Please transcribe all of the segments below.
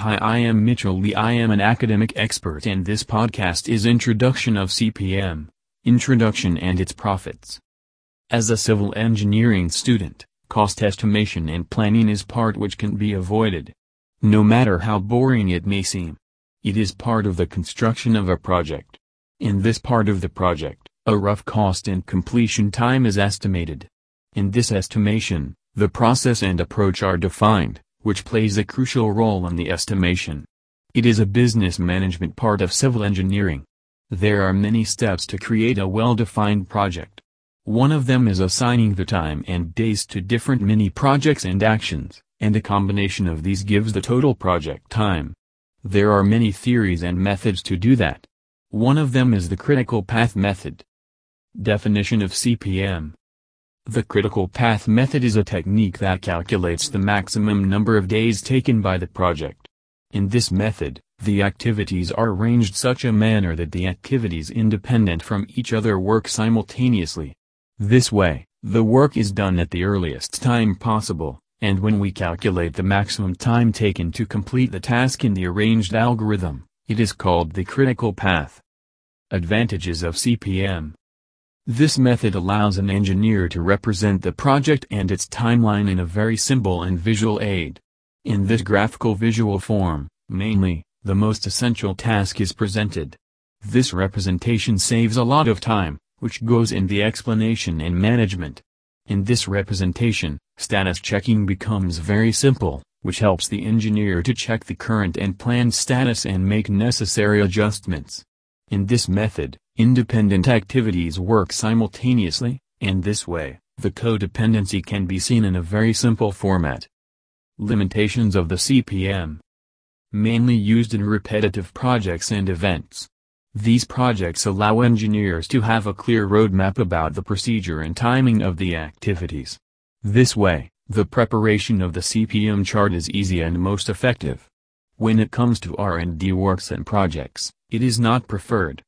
Hi I am Mitchell Lee I am an academic expert and this podcast is Introduction of CPM, Introduction and its Profits. As a civil engineering student, cost estimation and planning is part which can be avoided. No matter how boring it may seem. It is part of the construction of a project. In this part of the project, a rough cost and completion time is estimated. In this estimation, the process and approach are defined which plays a crucial role in the estimation. It is a business management part of civil engineering. There are many steps to create a well-defined project. One of them is assigning the time and days to different mini-projects and actions, and a combination of these gives the total project time. There are many theories and methods to do that. One of them is the critical path method. Definition of CPM the critical path method is a technique that calculates the maximum number of days taken by the project. In this method, the activities are arranged such a manner that the activities independent from each other work simultaneously. This way, the work is done at the earliest time possible, and when we calculate the maximum time taken to complete the task in the arranged algorithm, it is called the critical path. Advantages of CPM this method allows an engineer to represent the project and its timeline in a very simple and visual aid. In this graphical visual form, mainly, the most essential task is presented. This representation saves a lot of time, which goes in the explanation and management. In this representation, status checking becomes very simple, which helps the engineer to check the current and planned status and make necessary adjustments. In this method, Independent activities work simultaneously, and this way, the codependency can be seen in a very simple format. Limitations of the CPM Mainly used in repetitive projects and events. These projects allow engineers to have a clear roadmap about the procedure and timing of the activities. This way, the preparation of the CPM chart is easy and most effective. When it comes to R&D works and projects, it is not preferred.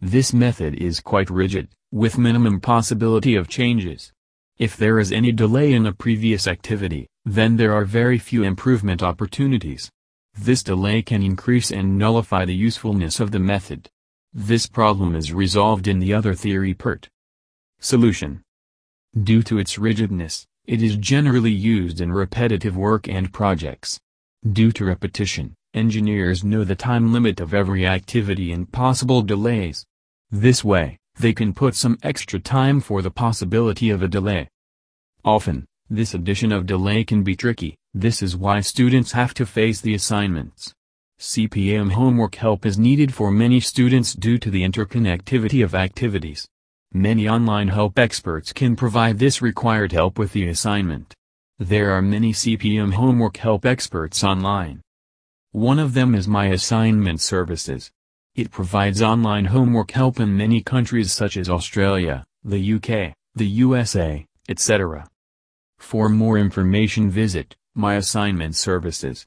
This method is quite rigid, with minimum possibility of changes. If there is any delay in a previous activity, then there are very few improvement opportunities. This delay can increase and nullify the usefulness of the method. This problem is resolved in the other theory PERT. Solution Due to its rigidness, it is generally used in repetitive work and projects. Due to repetition, engineers know the time limit of every activity and possible delays. This way, they can put some extra time for the possibility of a delay. Often, this addition of delay can be tricky, this is why students have to face the assignments. CPM homework help is needed for many students due to the interconnectivity of activities. Many online help experts can provide this required help with the assignment. There are many CPM homework help experts online. One of them is My Assignment Services. It provides online homework help in many countries such as Australia, the UK, the USA, etc. For more information visit, My Assignment Services.